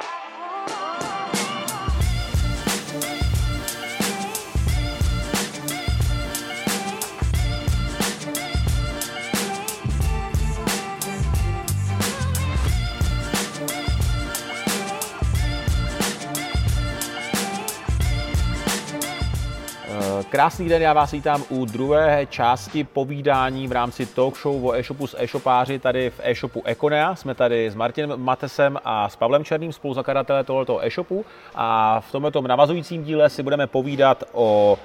Oh, Krásný den, já vás vítám u druhé části povídání v rámci talk show o e-shopu s e-shopáři tady v e-shopu Econea. Jsme tady s Martinem Matesem a s Pavlem Černým, spoluzakladatelé tohoto e-shopu a v tomto navazujícím díle si budeme povídat o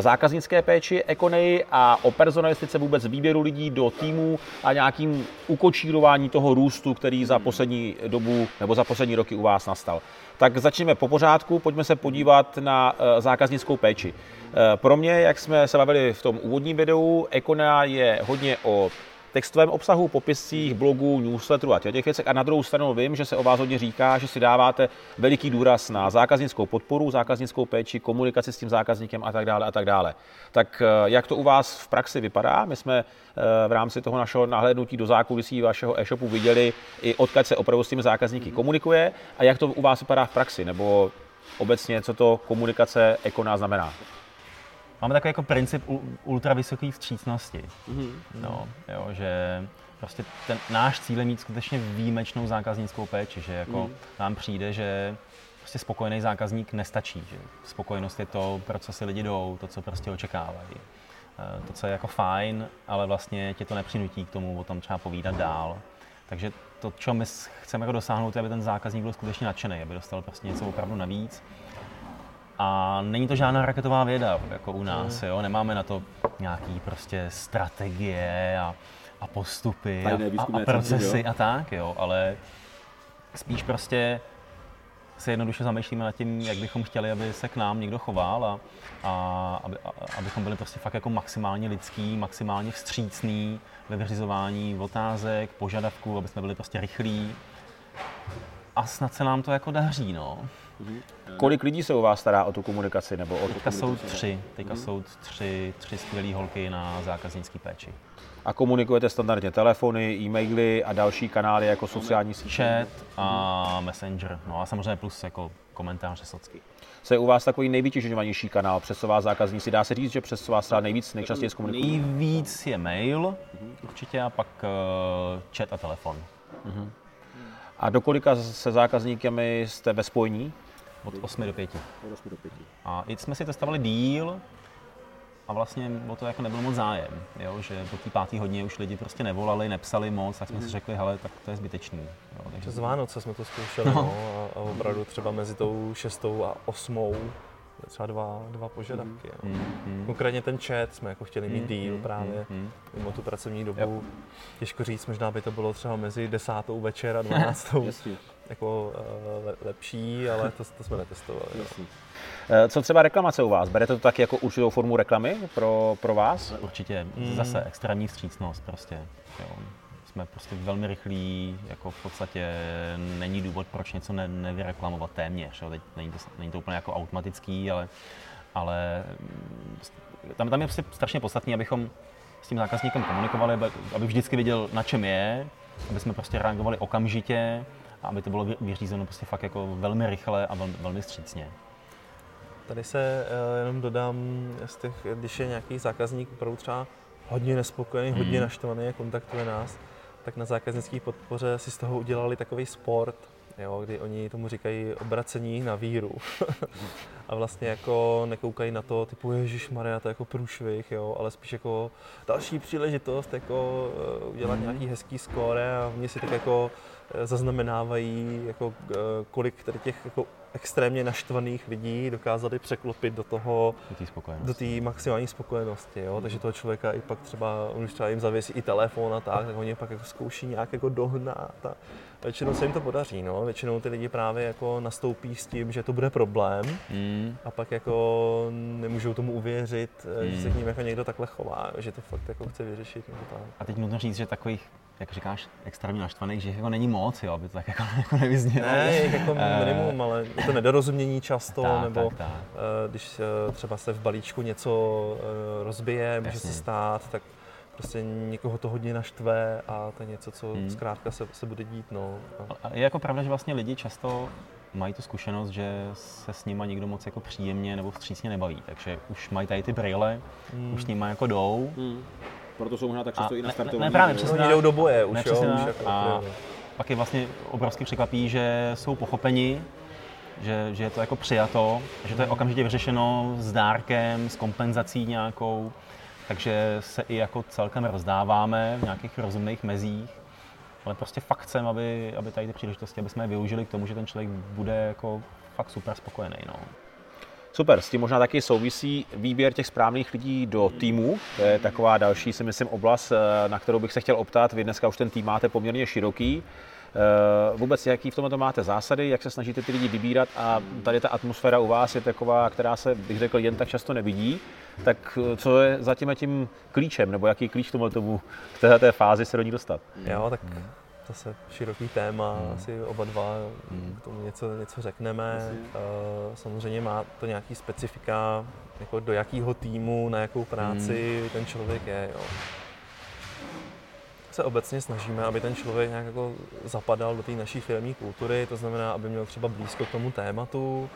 zákaznické péči Econej a o personalistice vůbec výběru lidí do týmu a nějakým ukočírování toho růstu, který za poslední dobu nebo za poslední roky u vás nastal. Tak začněme po pořádku, pojďme se podívat na e, zákaznickou péči. Eh, pro mě, jak jsme se bavili v tom úvodním videu, Ekona je hodně o textovém obsahu, popiscích, blogů, newsletterů a těch věcech. A na druhou stranu vím, že se o vás hodně říká, že si dáváte veliký důraz na zákaznickou podporu, zákaznickou péči, komunikaci s tím zákazníkem a tak dále a tak dále. Tak eh, jak to u vás v praxi vypadá? My jsme eh, v rámci toho našeho nahlédnutí do zákulisí vašeho e-shopu viděli i odkud se opravdu s těmi zákazníky komunikuje a jak to u vás vypadá v praxi, nebo obecně, co to komunikace Ekona znamená. Máme takový jako princip ultra vysoké vstřícnosti. Mm-hmm. No, jo, že prostě ten náš cíl je mít skutečně výjimečnou zákaznickou péči, že jako mm. nám přijde, že prostě spokojený zákazník nestačí, že spokojenost je to, pro co si lidi jdou, to, co prostě očekávají. Eh, to, co je jako fajn, ale vlastně tě to nepřinutí k tomu o tom třeba povídat dál. Takže to, co my chceme jako dosáhnout, je, aby ten zákazník byl skutečně nadšený, aby dostal prostě něco opravdu navíc a není to žádná raketová věda, jako u nás, jo? nemáme na to nějaký prostě strategie a, a postupy a, a, a procesy a tak, jo? ale spíš prostě se jednoduše zamýšlíme nad tím, jak bychom chtěli, aby se k nám někdo choval a, a aby, a, abychom byli prostě fakt jako maximálně lidský, maximálně vstřícný ve vyřizování otázek, požadavků, aby jsme byli prostě rychlí. A snad se nám to jako daří, no. Kolik lidí se u vás stará o tu komunikaci? Nebo o tu Teďka jsou tři. Teďka mm-hmm. jsou tři, tři skvělé holky na zákaznický péči. A komunikujete standardně telefony, e-maily a další kanály jako sociální sítě? Chat a Messenger. No a samozřejmě plus jako komentáře socky. Co je u vás takový nejvytěžovanější kanál, přes vás zákazníci? Dá se říct, že přes vás třeba nejvíc, nejčastěji zkomunikují? Nejvíc je mail, mm-hmm. určitě, a pak uh, chat a telefon. Mm-hmm. A do kolika se zákazníky jste ve spojení? Od 8 do 5. Od 8 do 5. A i jsme si testavali díl a vlastně o to jako nebyl moc zájem, jo? že po té pátý hodně už lidi prostě nevolali, nepsali moc, tak jsme mm. si mhm. řekli, hele, tak to je zbytečný. Jo? Takže... Z Vánoce jsme to zkoušeli no. No, a, a opravdu třeba mezi tou šestou a osmou třeba dva, dva požadavky. Mm, mm, Konkrétně ten chat jsme jako chtěli mít mm, díl mm, právě mm, mimo tu pracovní dobu. Yep. Těžko říct, možná by to bylo třeba mezi desátou večer a dvanáctou jako uh, lepší, ale to, to jsme netestovali. Eh, co třeba reklamace u vás? Berete to tak jako určitou formu reklamy pro, pro vás? Určitě. Mm. Zase extrémní vstřícnost prostě. Jo jsme prostě velmi rychlí, jako v podstatě není důvod, proč něco ne, nevyreklamovat téměř. Jo. Teď není to, není to úplně jako automatický, ale, ale tam, tam je prostě strašně podstatné, abychom s tím zákazníkem komunikovali, aby, aby vždycky viděl, na čem je, aby jsme prostě reagovali okamžitě a aby to bylo vyřízeno prostě fakt jako velmi rychle a velmi, velmi střícně. Tady se uh, jenom dodám, z těch, když je nějaký zákazník opravdu třeba hodně nespokojený, hmm. hodně naštvaný a kontaktuje nás, tak na zákaznické podpoře si z toho udělali takový sport, jo, kdy oni tomu říkají obracení na víru. a vlastně jako nekoukají na to, typu Ježíš Maria, to je jako průšvih, jo, ale spíš jako další příležitost, jako eh, udělat mm. nějaký hezký skóre a oni si tak jako zaznamenávají, jako kolik tady těch jako extrémně naštvaných lidí dokázali překlopit do toho, do té maximální spokojenosti, jo? Mm. takže toho člověka i pak třeba, on už třeba jim zavěsí i telefon a tak, tak oni pak jako zkouší nějak jako dohnat a většinou se jim to podaří, no. Většinou ty lidi právě jako nastoupí s tím, že to bude problém mm. a pak jako nemůžou tomu uvěřit, mm. že se k ním jako někdo takhle chová, že to fakt jako chce vyřešit. Nebo tak. A teď nutno říct, že takových jak říkáš, extrémně naštvaných, že jako není moc, jo, aby to tak jako, jako nevyznělo. Ne, jako eh, minimum, ale je to nedorozumění často, tak, nebo tak, tak. Uh, když třeba se v balíčku něco rozbije, Jasně. může se stát, tak prostě někoho to hodně naštve a to je něco, co hmm. zkrátka se, se bude dít. No. A je jako pravda, že vlastně lidi často mají tu zkušenost, že se s nima nikdo moc jako příjemně nebo vstřícně nebaví, takže už mají tady ty brýle, mm. už s nima jako jdou. Mm. Proto jsou možná tak často i nastartovaní. Ne, ne, právě, přesně Oni jdou do boje už, ne, jo, přesně už jako, a pak je vlastně obrovsky překvapí, že jsou pochopeni, že, že je to jako přijato, že to je okamžitě vyřešeno s dárkem, s kompenzací nějakou, takže se i jako celkem rozdáváme v nějakých rozumných mezích, ale prostě fakt chcem, aby, aby tady ty příležitosti, aby jsme je využili k tomu, že ten člověk bude jako fakt super spokojený. No. Super, s tím možná taky souvisí výběr těch správných lidí do týmu. To je taková další, si myslím, oblast, eh, na kterou bych se chtěl optat. Vy dneska už ten tým máte poměrně široký. Eh, Vůbec jaký v tomto máte zásady, jak se snažíte ty lidi vybírat a tady ta atmosféra u vás je taková, která se, bych řekl, jen tak často nevidí. Tak eh, co je za tím, tím klíčem, nebo jaký klíč tomu, tomu k této fázi se do ní dostat? Jo, tak zase široký téma, asi oba dva k tomu něco, něco řekneme. Eh, Samozřejmě má to nějaký specifika, jako do jakého týmu, na jakou práci ten člověk je. Jo. Se obecně snažíme, aby ten člověk nějak jako zapadal do té naší firmní kultury, to znamená, aby měl třeba blízko k tomu tématu.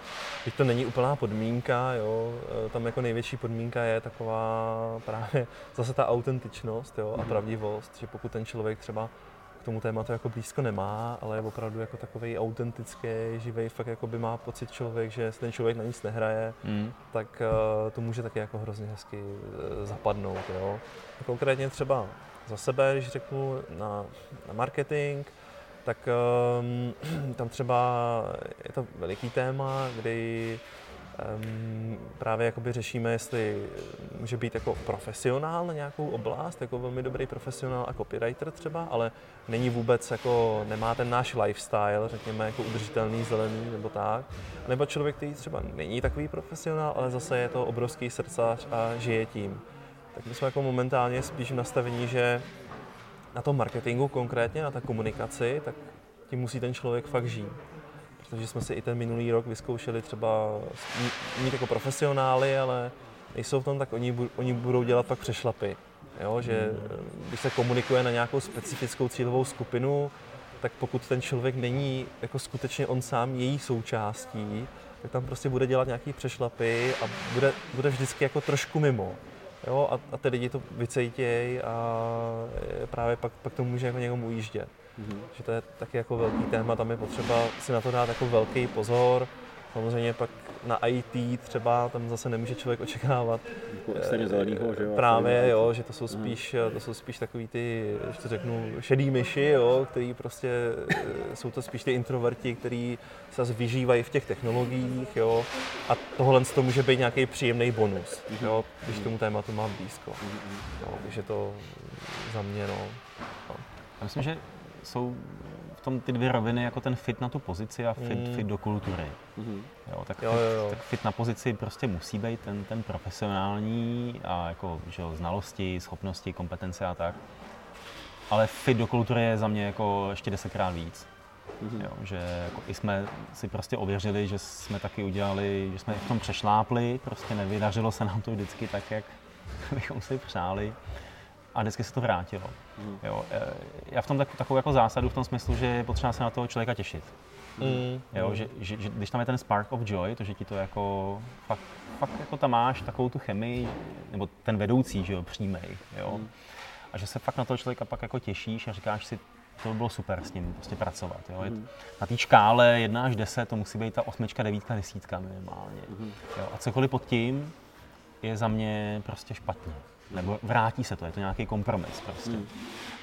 Teď to není úplná podmínka, jo. Eh, tam jako největší podmínka je taková právě zase ta autentičnost jo, a pravdivost, že pokud ten člověk třeba k tomu tématu jako blízko nemá, ale je opravdu jako takový autentický, živý, fakt jako by má pocit člověk, že ten člověk na nic nehraje, Mm. tak uh, to může taky jako hrozně hezky uh, zapadnout. Jo. Konkrétně třeba za sebe, když řeknu na, na marketing, tak um, tam třeba je to veliký téma, kdy um, právě jakoby řešíme, jestli může být jako profesionál na nějakou oblast, jako velmi dobrý profesionál a copywriter třeba, ale není vůbec jako, nemá ten náš lifestyle, řekněme, jako udržitelný, zelený nebo tak. Nebo člověk, který třeba není takový profesionál, ale zase je to obrovský srdcař a žije tím. Tak my jsme jako momentálně spíš v nastavení, že na tom marketingu konkrétně, na ta komunikaci, tak tím musí ten člověk fakt žít. Protože jsme si i ten minulý rok vyzkoušeli třeba mít- jako profesionály, ale nejsou v tom, tak oni, oni budou dělat pak přešlapy. Jo, že eh, když se komunikuje na nějakou specifickou cílovou skupinu, tak pokud ten člověk není jako skutečně on sám její součástí, tak tam prostě bude dělat nějaký přešlapy a bude, bude vždycky jako trošku mimo. Jo, a, a ty lidi to vycejtějí a eh, právě pak, pak to může jako někomu ujíždět. Mm-hmm. Že to je taky jako velký téma, tam je potřeba si na to dát jako velký pozor. Samozřejmě pak na IT třeba, tam zase nemůže člověk očekávat Jako extrémně zelenýho, že jo? Právě, jo, že to jsou spíš, to jsou spíš takový ty, když to řeknu, šedý myši, jo, který prostě, eh, jsou to spíš ty introverti, který se zase vyžívají v těch technologiích, jo, a tohle to může být nějaký příjemný bonus, jo, když tomu tématu mám blízko. Jo, takže to za mě, no. no. Já myslím, že jsou tom ty dvě roviny, jako ten fit na tu pozici a fit, Mm. fit do kultury. Mhm. Jo, tak, Jo, fit, jo, jo. tak fit na pozici prostě musí být ten, ten profesionální a jako že jo, znalosti, schopnosti, kompetence a tak. Ale fit do kultury je za mě jako ještě desetkrát víc. Mhm. Jo, že jako i jsme si prostě ověřili, že jsme taky udělali, že jsme v tom přešlápli, prostě nevydařilo se nám to vždycky tak, jak bychom si přáli a vždycky se to vrátilo. Mhm. Jo, eh, já v tom tak, takovou jako zásadu v tom smyslu, že je potřeba se na toho člověka těšit. Mm. Jo, že, že, že, když tam je ten spark of joy, to, že ti to jako fakt, fakt jako tam máš takovou tu chemii, nebo ten vedoucí, že jo, přímej, jo. A že se fakt na toho člověka pak jako těšíš a říkáš si, to by bylo super s ním prostě pracovat. Jo. T- Na té škále 1 až 10 to musí být ta osmička, devítka, desítka minimálně. Jo. A cokoliv pod tím je za mě prostě špatně. Nebo vrátí se to, je to nějaký kompromis prostě.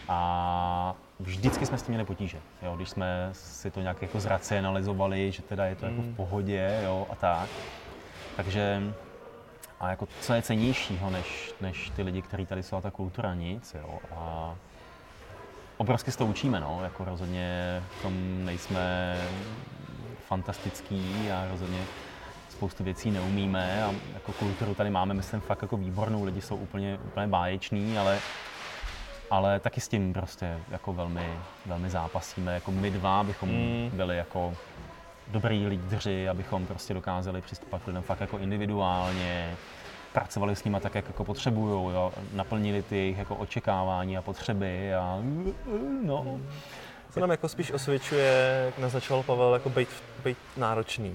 A vždycky jsme s tím měli potíže, jo, když jsme si to nějak jako zracionalizovali, že teda je to jako v pohodě jo, a tak. Takže a jako co je cenějšího než, než ty lidi, kteří tady jsou a ta kultura nic, jo. A obrovsky se to učíme, no, jako rozhodně v tom nejsme fantastický a rozhodně spoustu věcí neumíme a jako kulturu tady máme, myslím, fakt jako výbornou, lidi jsou úplně, úplně báječní, ale ale taky s tím prostě jako velmi, velmi zápasíme. Jako my dva bychom Mm. byli jako dobrý lídři, abychom prostě dokázali přistupovat k lidem fakt jako individuálně, pracovali s nimi tak, jak jako potřebují, naplnili ty jejich jako očekávání a potřeby a no. se nám jako spíš osvědčuje, jak naznačoval Pavel, jako být, být náročný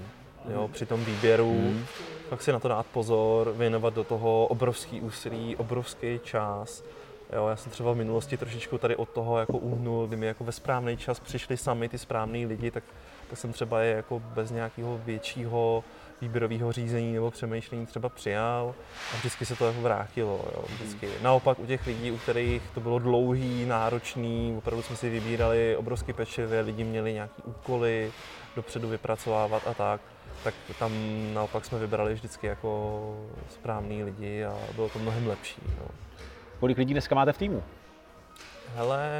jo, při tom výběru. Hmm. Pak si na to dát pozor, věnovat do toho obrovský úsilí, obrovský čas. Jo, já jsem třeba v minulosti trošičku tady od toho jako uhnul, kdy mi jako ve správný čas přišli sami ty správní lidi, tak, tak jsem třeba je jako bez nějakého většího výběrového řízení nebo přemýšlení třeba přijal a vždycky se to jako vrátilo. Jo, vždycky. Naopak u těch lidí, u kterých to bylo dlouhý, náročný, opravdu jsme si vybírali obrovsky pečlivě, lidi měli nějaké úkoly dopředu vypracovávat a tak, tak tam naopak jsme vybrali vždycky jako správný lidi a bylo to mnohem lepší. No. Kolik lidí dneska máte v týmu? Hele,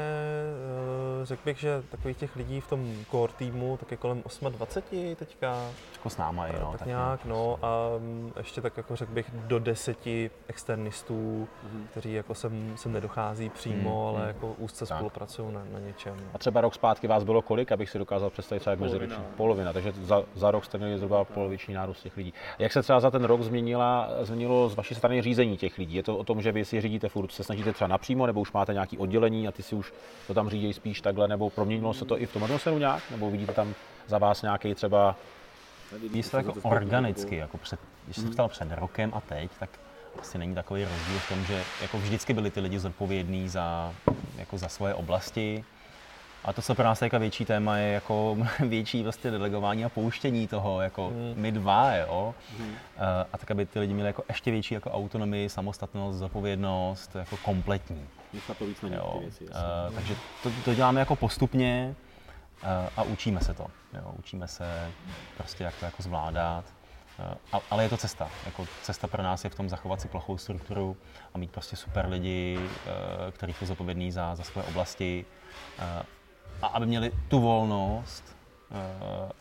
eh, řekl bych, že takových těch lidí v tom core týmu tak je kolem 28 teďka. Jako s náma, no, tak, tak nějak, no a mm, ještě tak jako řekl bych do deseti externistů, mm-hmm. kteří jako sem, sem nedochází přímo, mm, ale mm. jako úzce tak. spolupracují na, na něčem. A třeba rok zpátky vás bylo kolik, abych si dokázal představit třeba jak meziroční? Polovina, takže za, za rok jste měli zhruba poloviční nárůst těch lidí. Jak se třeba za ten rok změnila, změnilo z vaší strany řízení těch lidí? Je to o tom, že vy si řídíte furt, se snažíte třeba napřímo, nebo už máte nějaký oddělení a ty si už to tam řídí spíš takhle, nebo proměnilo se to i v tom atmosféru nějak, nebo vidíte tam za vás nějaký třeba Ví se to jako organicky, jako před, když jsem ptal před rokem a teď, tak asi není takový rozdíl v tom, že jako vždycky byli ty lidi zodpovědní za, jako za svoje oblasti. A to, co pro nás je jako větší téma, je jako větší vlastně delegování a pouštění toho, jako hmm. my dva, jo. Hmm. A tak, aby ty lidi měli jako ještě větší jako autonomii, samostatnost, zodpovědnost, jako kompletní. Nechat to víc na jo. věci. Uh, takže to, to děláme jako postupně uh, a učíme se to. Jo. Učíme se prostě, jak to jako zvládat. Uh, ale je to cesta. Jako cesta pro nás je v tom zachovat si plochou strukturu a mít prostě super lidi, uh, kteří jsou zodpovědní za, za svoje oblasti uh, a aby měli tu volnost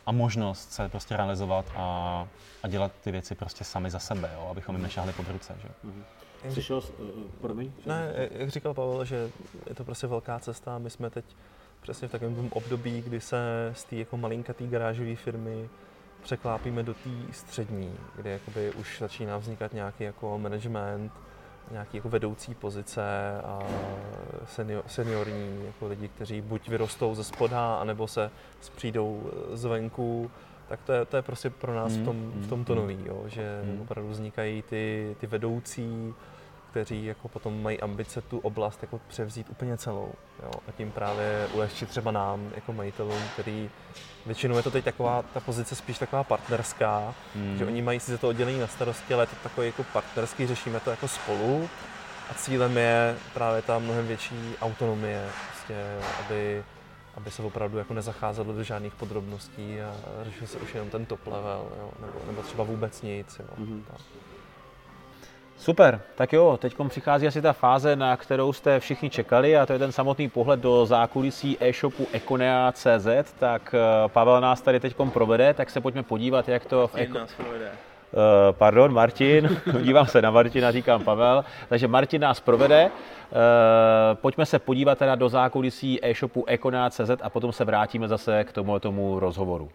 a možnost se prostě realizovat a, a dělat ty věci prostě sami za sebe, jo, abychom jim nešahli pod ruce. Že? Mm-hmm. Přišel, uh, promiň? Ne, jak říkal Pavel, že je to prostě velká cesta. My jsme teď přesně v takovém období, kdy se z té jako malinkatý garážové firmy překlápíme do té střední, kde jakoby už začíná vznikat nějaký jako management, nějaký jako vedoucí pozice a senior, seniorní jako lidi, kteří buď vyrostou ze spoda, anebo se přijdou zvenku tak to je, to je prostě pro nás v, hmm, tom, v tomto hmm. nový, jo, že hmm. opravdu vznikají ty, ty vedoucí, kteří jako potom mají ambice tu oblast jako převzít úplně celou. Jo, a tím právě ulehčit třeba nám, jako majitelům, který většinou je to teď taková, ta pozice spíš taková partnerská, hmm. že oni mají si to oddělení na starosti, ale je to takový jako partnerský, řešíme to jako spolu. A cílem je právě ta mnohem větší autonomie, prostě, aby aby se opravdu jako nezacházelo do žádných podrobností a řešil se už jenom ten top level, jo, nebo, nebo třeba vůbec nic. Jo, mm-hmm. tak. Super, tak jo, teď přichází asi ta fáze, na kterou jste všichni čekali a to je ten samotný pohled do zákulisí e-shopu Econea.cz, tak eh, Pavel nás tady teď provede, tak se pojďme podívat, jak to v Eko... nás provede. Uh, pardon, Martin, dívám se na Martina, říkám Pavel, takže Martin nás provede. Uh, pojďme se podívat teda do zákulisí e-shopu Econea.cz a potom se vrátíme zase k tomu, tomu rozhovoru.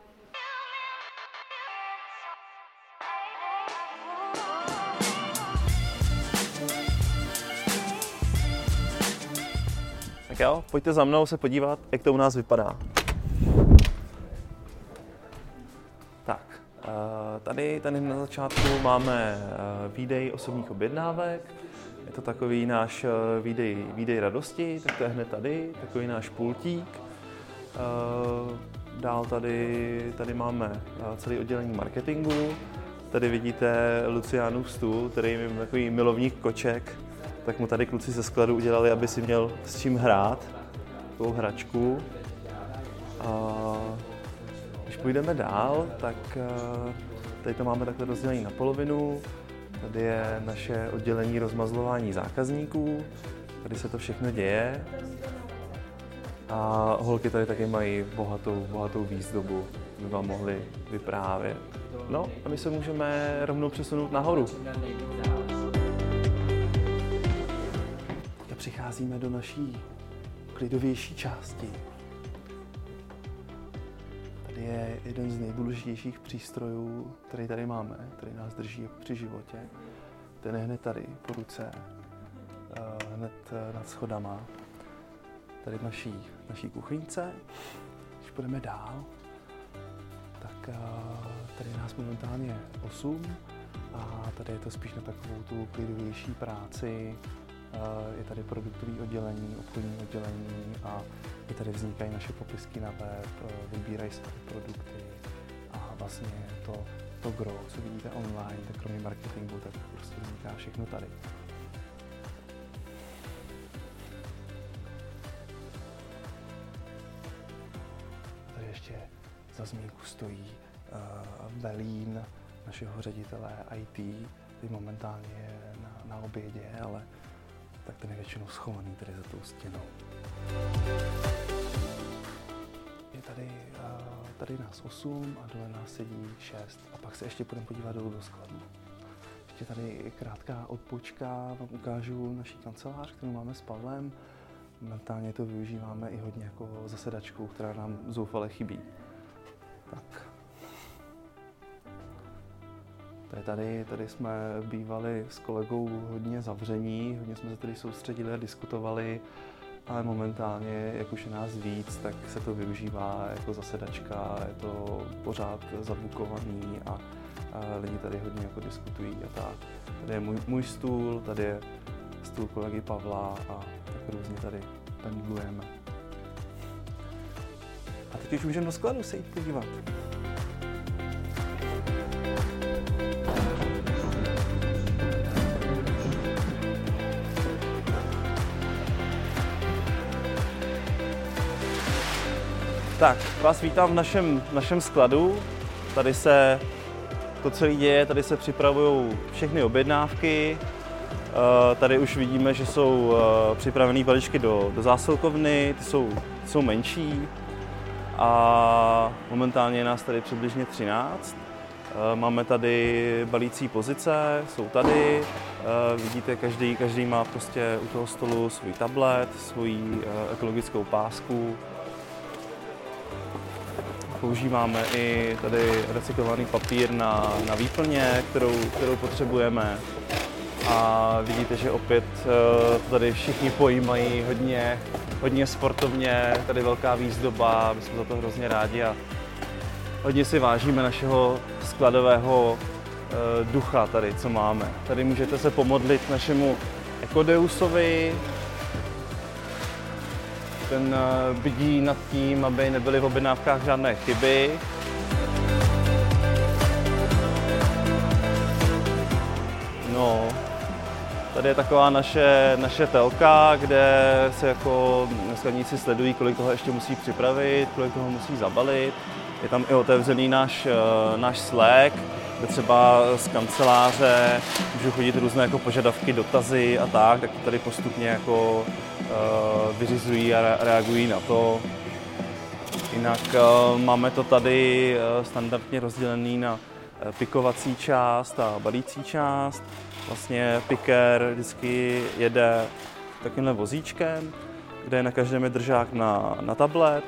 Tak jo, pojďte za mnou se podívat, jak to u nás vypadá. Tak, eh, tady, tady na začátku máme eh, výdej osobních objednávek. Je to takový náš eh, výdej, výdej radosti, tak to je hned tady, takový náš pultík. Dál tady, tady máme celý oddělení marketingu. Tady vidíte Luciánův stůl, který je takový milovník koček, tak mu tady kluci ze skladu udělali, aby si měl s čím hrát, tou hračku. A když půjdeme dál, tak eh, tady to máme takhle rozdělení na polovinu. Tady je naše oddělení rozmazlování zákazníků. Tady se to všechno děje. A holky tady taky mají bohatou, bohatou výzdobu, by vám mohli vyprávět. No a my se můžeme rovnou přesunout nahoru. Přicházíme do naší klidovější části. Tady je jeden z nejdůležitějších přístrojů, který tady máme, který nás drží jako při životě. Ten je hned tady, po ruce, eh, hned eh, nad schodama. tady v naší, naší kuchyňce. Když půjdeme dál, tak tady nás momentálně 8 a tady je to spíš na takovou tu klidovější práci. Je tady produktový oddělení, obchodní oddělení a i tady vznikají naše popisky na web, vybírají se produkty a vlastně to, to gro, co vidíte online, tak kromě marketingu, tak prostě vzniká všechno tady. Tady ještě za zmínku stojí uh, Belín, našeho ředitele IT, který momentálně je na, na obědě, ale tak ten je většinou schovaný tady za tou stěnou. Je tady, uh, tady nás 8 a dole nás sedí 6 a pak se ještě půjdeme podívat dolů do skladu. Ještě tady krátká odpočka, vám ukážu naší kancelář, kterou máme s Pavlem. Momentálně to využíváme i hodně jako zasedačku, která nám zoufale chybí. Tak. Tady, tady, jsme bývali s kolegou hodně zavření, hodně jsme se tady soustředili a diskutovali, ale momentálně, jak už je nás víc, tak se to využívá jako zasedačka, je to pořád zabukovaný a, a lidi tady hodně jako diskutují a tak. Tady je můj, můj stůl, tady je stůl kolegy Pavla a tak různě tady pendlujeme. A teď už můžeme do skladu se jít podívat. Tak, vás vítám v našem, našem skladu. Tady se to celé děje, tady se připravují všechny objednávky. Eh, tady už vidíme, že jsou eh, připravené balíčky do, do zásilkovny, ty jsou, ty jsou menší. A momentálně je nás tady přibližně 13. Eh, máme tady balící pozice, jsou tady. Vidíte, každý, každý má prostě u toho stolu svůj tablet, svoji ekologickou pásku, Používáme i tady recyklovaný papír na, na výplně, kterou, kterou potřebujeme. A vidíte, že opět eh, tady všichni pojímají hodně, hodně sportovně, tady velká výzdoba, my jsme za to hrozně rádi a hodně si vážíme našeho skladového eh, ducha tady, co máme. Tady můžete se pomodlit našemu Ekodeusovi, ten eh, bdí nad tím, aby nebyly v objednávkách žádné chyby. No, tady je taková naše, naše telka, kde se jako skladníci sledují, kolik toho ještě musí připravit, kolik toho musí zabalit. Je tam i otevřený náš, eh, náš Slack, kde třeba z kanceláře můžou chodit různé jako požadavky, dotazy a tak, tak to tady postupně jako uh, vyřizují a reagují na to. Jinak uh, máme to tady uh, standardně rozdělený na pikovací část a balící část. Vlastně piker vždycky jede takovýmhle vozíčkem, kde je na každém je držák na, na tablet.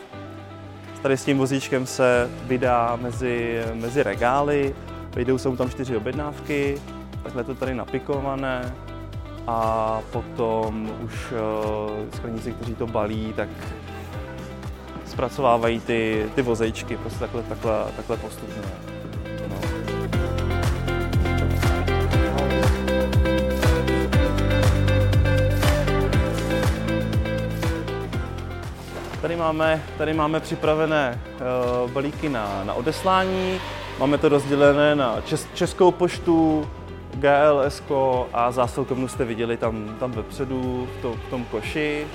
Tady s tím vozíčkem se vydá mezi, mezi regály, Vejdou se mu tam čtyři objednávky, takhle to tady napikované a potom už uh, skleníci, kteří to balí, tak zpracovávají ty, ty vozejčky prostě takhle, takhle, takhle postupně. No. Tady máme, tady máme připravené uh, balíky na, na odeslání. Máme to rozdělené na Čes, Českou poštu, GLS a zásilkovnu jste viděli tam, tam vepředu v, to, v tom koši.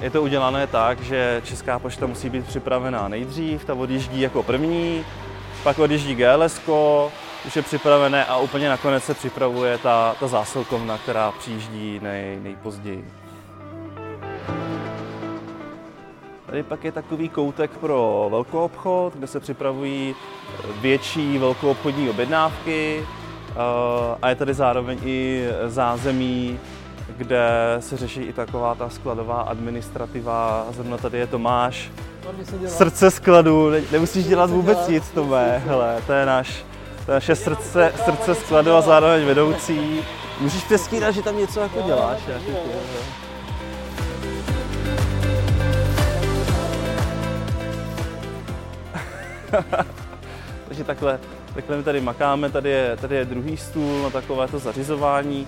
Je to udělané tak, že Česká pošta musí být připravená nejdřív, ta odjíždí jako první, pak odjíždí GLS, už je připravené a úplně nakonec se připravuje ta, ta zásilkovna, která přijíždí nej, nejpozději. Tady pak je takový koutek pro velkou obchod, kde se připravují větší velkou obchodní objednávky eh, a je tady zároveň i zázemí, kde se řeší i taková ta skladová administrativa. Zrovna tady je Tomáš, srdce skladu, ne, nemusíš dělat vůbec nic, Tomé, hele, to je náš, to je naše srdce, srdce skladu a zároveň vedoucí. Můžeš přeskýdat, že tam něco jako děláš. Jako, Takže takhle, takhle my tady makáme, tady je, tady je druhý stůl na takovéto zařizování.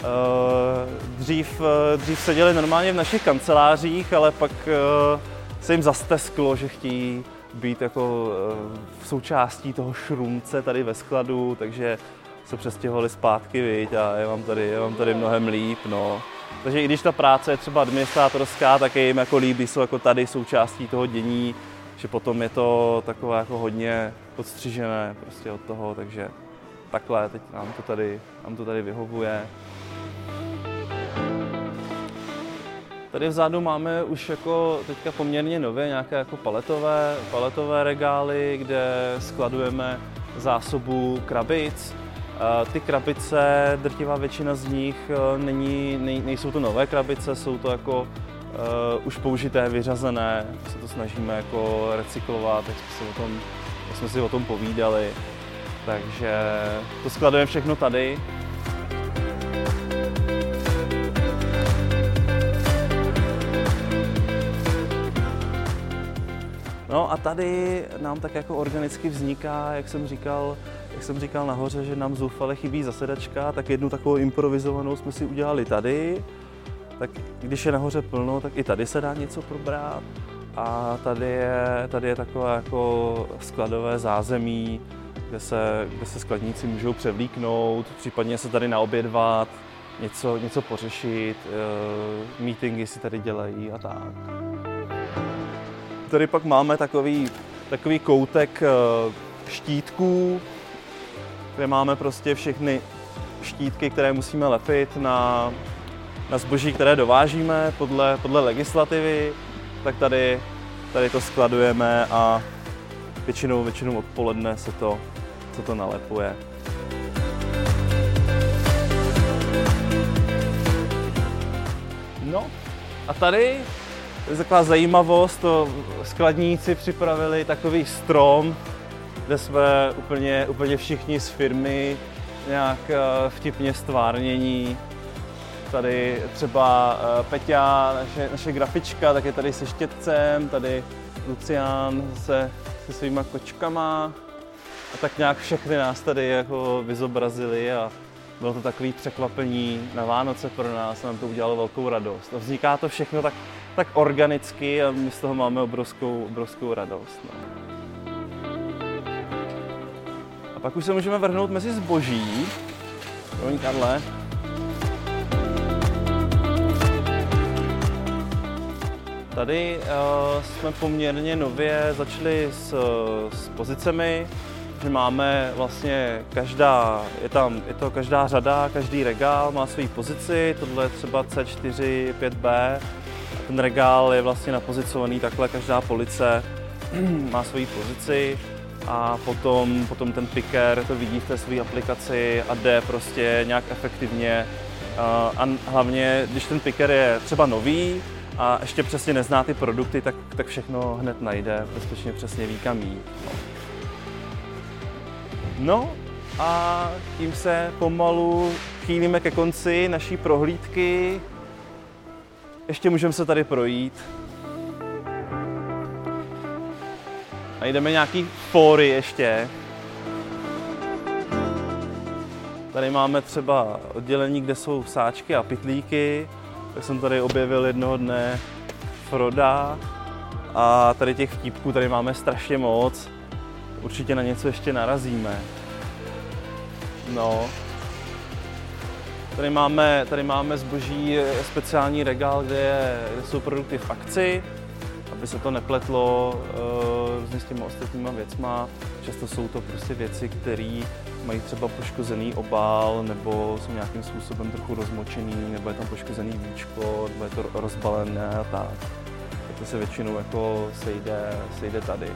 Eh, dřív, eh, dřív seděli normálně v našich kancelářích, ale pak eh, se jim zastesklo, že chtějí být jako v součástí toho šrumce tady ve skladu, takže se přestěhovali zpátky, viď, a je vám tady, je vám tady mnohem líp, no. Takže i když ta práce je třeba administrátorská, tak je jim jako líbí, jsou jako tady součástí toho dění, že potom je to takové jako hodně podstřižené prostě od toho, takže takhle teď nám to tady, nám to tady vyhovuje. Tady vzadu máme už jako teďka poměrně nově nějaké jako paletové, paletové regály, kde skladujeme zásobu krabic. Ty krabice, drtivá většina z nich e, není, nej, nejsou to nové krabice, jsou to jako uh, už použité, vyřazené. Se to snažíme jako recyklovat, jak jsme, si o tom, jsme si o tom povídali. Takže to skladujeme všechno tady. No a tady nám tak jako organicky vzniká, jak jsem říkal, jak jsem říkal nahoře, že nám zoufale chybí zasedačka, tak jednu takovou improvizovanou jsme si udělali tady. Tak když je nahoře plno, tak i tady se dá něco probrat. A tady je, tady je takové jako skladové zázemí, kde se, kde se skladníci můžou převlíknout, případně se tady naobědvat, něco, něco pořešit, uh, meetingy si tady dělají a tak. Tady pak máme takový, takový koutek uh, štítků, kde máme prostě všechny štítky, které musíme lepit na, na zboží, které dovážíme podle, podle legislativy, tak tady, tady to skladujeme a většinou, většinou odpoledne se to, se to nalepuje. No a tady je taková zajímavost, to skladníci připravili takový strom, kde jsme úplně, úplně všichni z firmy nějak eh, vtipně stvárnění. Tady třeba eh, Peťa, naše, naše grafička, tak je tady se štětcem, tady Lucián se, se svýma kočkama. A tak nějak všechny nás tady jako vyzobrazili a bylo to takový překvapení na Vánoce pro nás, nám to udělalo velkou radost. A vzniká to všechno tak, tak organicky a my z toho máme obrovskou, obrovskou radost. No. A pak už se můžeme vrhnout mezi zboží. Promiň, Karle. Tady uh, jsme poměrně nově začali s, s pozicemi, že máme vlastně každá, je tam, je to každá řada, každý regál má svoji pozici, tohle je třeba C4, 5B. Ten regál je vlastně napozicovaný takhle, každá police má svoji pozici a potom, potom ten picker to vidí v té své aplikaci a jde prostě nějak efektivně. A hlavně, když ten picker je třeba nový a ještě přesně nezná ty produkty, tak, tak všechno hned najde, bezpečně přesně ví, kam jít. No a tím se pomalu chýlíme ke konci naší prohlídky. Ještě můžeme se tady projít. Najdeme nějaký fóry ještě. Tady máme třeba oddělení, kde jsou sáčky a pitlíky. Já jsem tady objevil jednoho dne Froda a tady těch vtípků tady máme strašně moc. Určitě na něco ještě narazíme. No. Tady máme, tady máme zboží speciální regál, kde, je, kde jsou produkty v akci aby se to nepletlo uh, s těmi ostatníma věcma. Často jsou to prostě věci, které mají třeba poškozený obal, nebo jsou nějakým způsobem trochu rozmočený, nebo je tam poškozený víčko, nebo je to rozbalené a tak. Tak to se většinou jako sejde, sejde tady.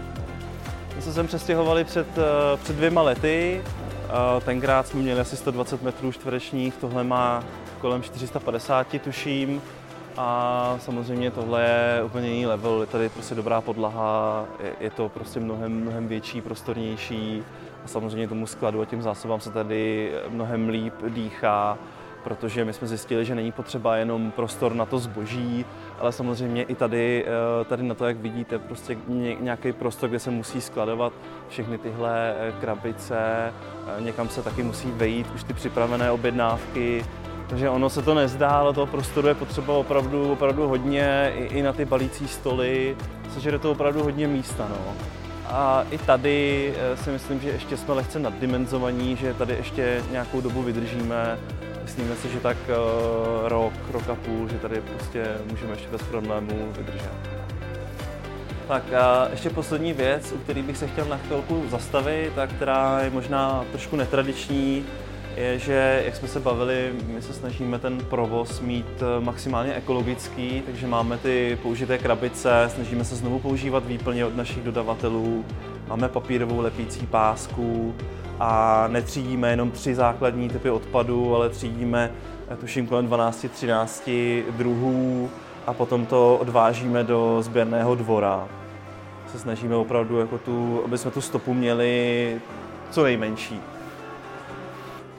My jsme se přestěhovali před, uh, před dvěma lety. Uh, tenkrát jsme měli asi 120 metrů čtverečních, tohle má kolem 450, tuším. A samozřejmě tohle je úplně jiný level, je tady prostě dobrá podlaha, je, je to prostě mnohem, mnohem větší, prostornější. A samozřejmě tomu skladu a těm zásobám se tady mnohem líp dýchá. protože my jsme zjistili, že není potřeba jenom prostor na to zboží, ale samozřejmě i tady, eh, tady na to, jak vidíte, prostě nějaký prostor, kde se musí skladovat všechny tyhle eh, krabice, eh, někam se taky musí vejít už ty připravené objednávky, takže ono se to nezdá, ale toho prostoru je potřeba opravdu, opravdu hodně, i, i na ty balící stoly, je to opravdu hodně místa. No. A i tady si myslím, že ještě jsme lehce naddimenzovaní, že tady ještě nějakou dobu vydržíme. Myslíme si, že tak uh, rok, rok a půl, že tady prostě můžeme ještě bez problémů vydržet. Tak a ještě poslední věc, u který bych se chtěl na chvilku zastavit, a která je možná trošku netradiční, je, že jak jsme se bavili, my se snažíme ten provoz mít eh, maximálně ekologický, takže máme ty použité krabice, snažíme se znovu používat výplně od našich dodavatelů, máme papírovou lepící pásku, a netřídíme jenom tři základní typy odpadů, ale třídíme eh, tuším kolem 12-13 druhů a potom to odvážíme do sběrného dvora. Se snažíme opravdu, jako tu, aby jsme tu stopu měli co nejmenší.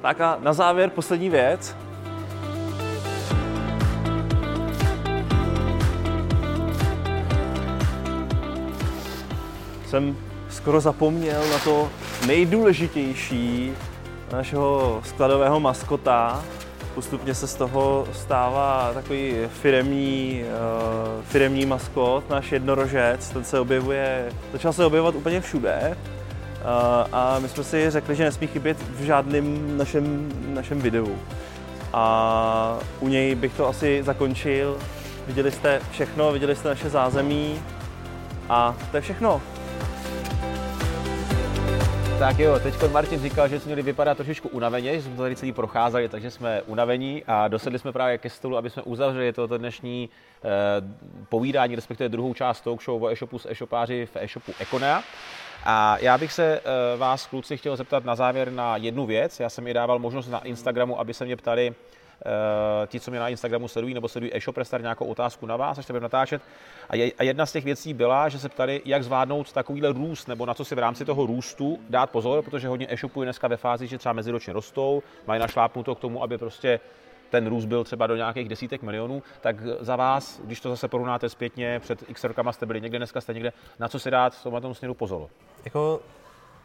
Tak a na závěr poslední věc. Jsem skoro zapomněl na to nejdůležitější našeho skladového maskota. Postupně se z toho stává takový firemní, uh, firemní maskot, náš jednorožec. Ten se objevuje, začal se objevovat úplně všude. Uh, a my jsme si řekli, že nesmí chybět v žádném našem, našem videu. A u něj bych to asi zakončil. Viděli jste všechno, viděli jste naše zázemí a to je všechno. Tak jo, teď Martin říkal, že jsme měli vypadat trošičku unaveně, že jsme to tady celý procházeli, takže jsme unavení a dosedli jsme právě ke stolu, aby jsme uzavřeli toto dnešní eh, povídání, respektive druhou část talk show o e-shopu s e-shopáři v e-shopu Econea. A já bych se eh, vás, kluci, chtěl zeptat na závěr na jednu věc. Já jsem i dával možnost na Instagramu, aby se mě ptali, Eh, ti, co mě na Instagramu sledují nebo sledují e-shop nějakou otázku na vás, až to natáčet. A jedna z těch věcí byla, že se ptali, jak zvládnout takovýhle růst, nebo na co si v rámci toho růstu dát pozor, protože hodně e-shopů je dneska ve fázi, že třeba meziročně rostou, mají našlápnuto k tomu, aby prostě ten růst byl třeba do nějakých desítek milionů, tak za vás, když to zase porovnáte zpětně, před x rokama jste byli někde, dneska jste někde, na co si dát v tomhle směru pozor? Jako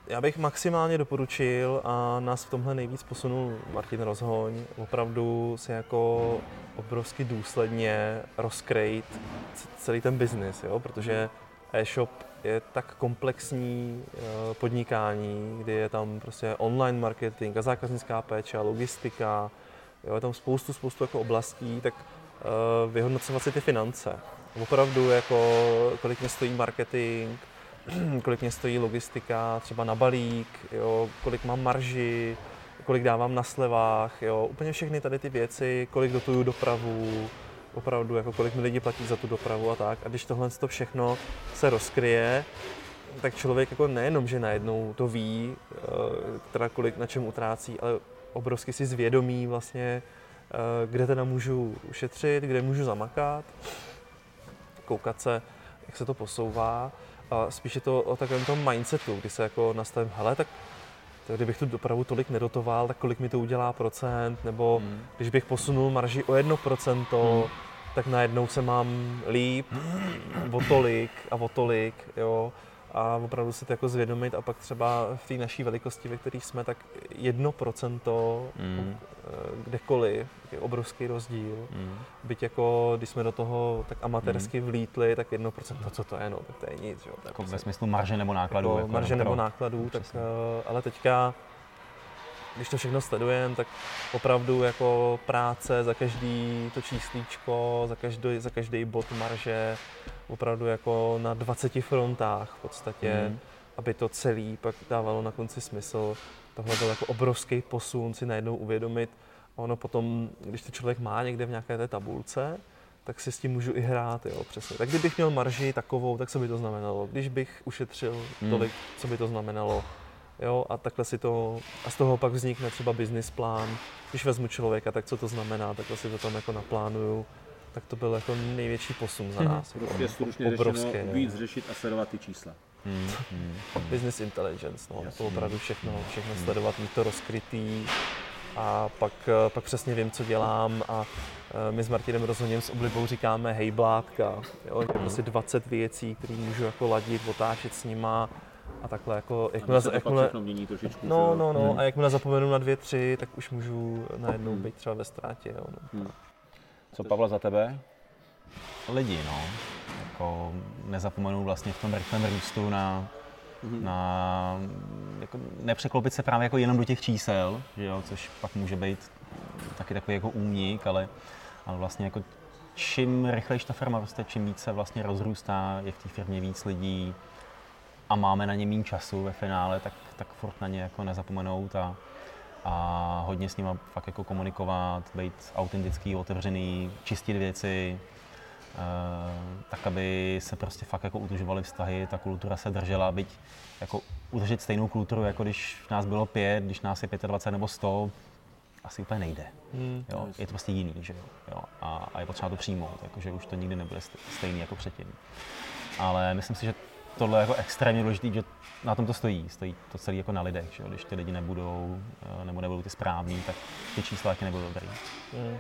já bych maximálně doporučil a nás v tomhle nejvíc posunul Martin Rozhoň, opravdu si jako obrovsky důsledně rozkrejt celý ten biznis, protože e-shop je tak komplexní eh, podnikání, kdy je tam prostě online marketing a zákaznická péče a logistika, jo? je tam spoustu, spoustu jako oblastí, tak uh, vyhodnocovat si ty finance. Opravdu jako kolik mě stojí marketing, kolik mě stojí logistika, třeba na balík, jo, kolik mám marži, kolik dávám na slevách, jo, úplně všechny tady ty věci, kolik dotuju dopravu, opravdu, jako kolik mi lidi platí za tu dopravu a tak. A když tohle to všechno se rozkryje, tak člověk jako nejenom, že najednou to ví, eh, teda kolik na čem utrácí, ale obrovsky si zvědomí vlastně, eh, kde teda můžu ušetřit, kde můžu zamakat, koukat se, jak se to posouvá a spíš je to o takovém tom mindsetu, kdy se jako nastavím, hele, tak kdybych tu dopravu tolik nedotoval, tak kolik mi to udělá procent, nebo hmm. když bych posunul marži o jedno procento, hmm. tak najednou se mám líp o tolik a o tolik, jo a opravdu si to jako zvědomit a pak třeba v té naší velikosti, ve které jsme, tak jedno procento mm. kdekoliv je obrovský rozdíl. Mm. Byť jako, když jsme do toho tak amatérsky mm. vlítli, tak jedno procento, co to je, no, tak to je nic. Jo. Jako ve smyslu marže nebo nákladů. Jako, jako marže nebo nákladů, tak, eh, ale teďka když to všechno sledujeme, tak opravdu jako práce za každý to číslíčko, za každý, za každý bod marže, opravdu jako na 20 frontách v podstatě, mm. aby to celý pak dávalo na konci smysl. Tohle byl jako obrovský posun si najednou uvědomit. A ono potom, když to člověk má někde v nějaké té tabulce, tak si s tím můžu i hrát, jo, přesně. Tak kdybych měl marži takovou, tak co by to znamenalo? Když bych ušetřil mm. tolik, co by to znamenalo? Jo, a takhle si to, a z toho pak vznikne třeba business plán. Když vezmu člověka, tak co to znamená, takhle si to tam jako naplánuju. Tak to byl jako největší posun za mhm. nás. Hmm. Prostě slušně obrovské, řešeno, víc řešit a sledovat ty čísla. Hmm. Hmm. Business intelligence, no, to opravdu všechno, všechno sledovat, mít to rozkrytý, a pak, eh, pak přesně vím, co dělám a eh, my s Martinem rozhodně s oblibou říkáme hej blátka, jo, je prostě 20 věcí, které můžu jako ladit, otáčet s nima a takhle jako, jakmile, jakmile, no, no, no, hmm. a jakmile zapomenu na dvě, tři, tak už můžu najednou hmm. být třeba ve ztrátě, jo, no. Hmm. Co Pavla za tebe? Lidi, no. Jako nezapomenu vlastně v tom rychlém růstu na, mm-hmm. na jako nepřeklopit se právě jako jenom do těch čísel, že jo, což pak může být taky takový jako únik, ale, ale vlastně jako čím rychlejší ta firma roste, čím víc se vlastně rozrůstá, je v té firmě víc lidí a máme na ně méně času ve finále, tak, tak furt na ně jako nezapomenout a, a hodně s nimi fakt jako komunikovat, být autentický, otevřený, čistit věci, Eh, tak aby se prostě fakt jako udržovaly vztahy, ta kultura se držela, byť jako udržet stejnou kulturu, jako když nás bylo pět, když nás je 25 nebo 100, asi úplně nejde. Hmm. Jo? Je to prostě jiný, že jo? jo? A, a je potřeba to přijmout, jakože už to nikdy nebude stejný jako předtím. Ale myslím si, že tohle jako extrémně důležité, že na tom to stojí. Stojí to celé jako na lidech, že? Když ty lidi nebudou, eh, nebo nebudou ty správní, tak ty čísla taky nebudou dobrý. Hmm.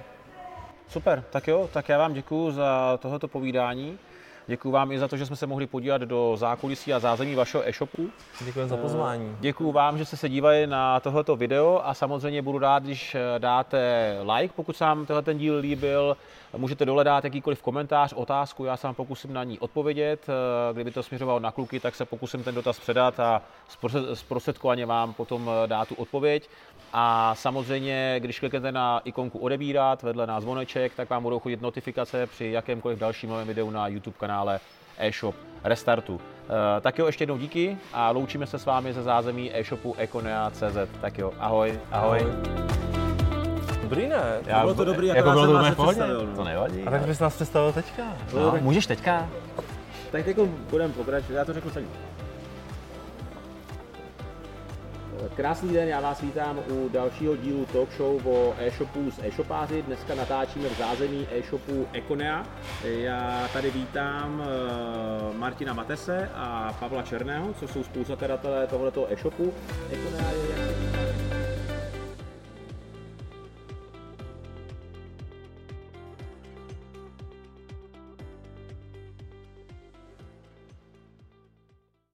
Super, tak jo, tak já vám děkuji za tohoto povídání. Děkuji vám i za to, že jsme se mohli podívat do zákulisí a zázemí vašeho e-shopu. Děkuji za pozvání. Děkuji vám, že jste se dívali na tohoto video a samozřejmě budu rád, když dáte like, pokud se vám tenhle ten díl líbil. Můžete dole dát jakýkoliv komentář, otázku, já se vám pokusím na ní odpovědět. Kdyby to směřovalo na kluky, tak se pokusím ten dotaz předat a zprostředkovaně vám potom dát tu odpověď. A samozřejmě, když kliknete na ikonku odebírat vedle na zvoneček, tak vám budou chodit notifikace při jakémkoliv dalším novém videu na YouTube kanále e-shop Restartu. E, tak jo, ještě jednou díky a loučíme se s vámi ze zázemí e-shopu ekonea.cz. Tak jo, ahoj. Ahoj. ahoj. Dobrý ne? Já, bylo to dobrý, jako bylo to úplně no. To nevadí. A tak bys nás představil teďka. No, můžeš teďka. Tak jako budeme pokračovat, já to řeknu celý. Krásný den, já vás vítám u dalšího dílu talk show o e-shopu s e-shopáři. Dneska natáčíme v zázemí e-shopu Econea. Já tady vítám eh, Martina Matese a Pavla Černého, co jsou spoluzakladatelé tohoto e-shopu. Econea je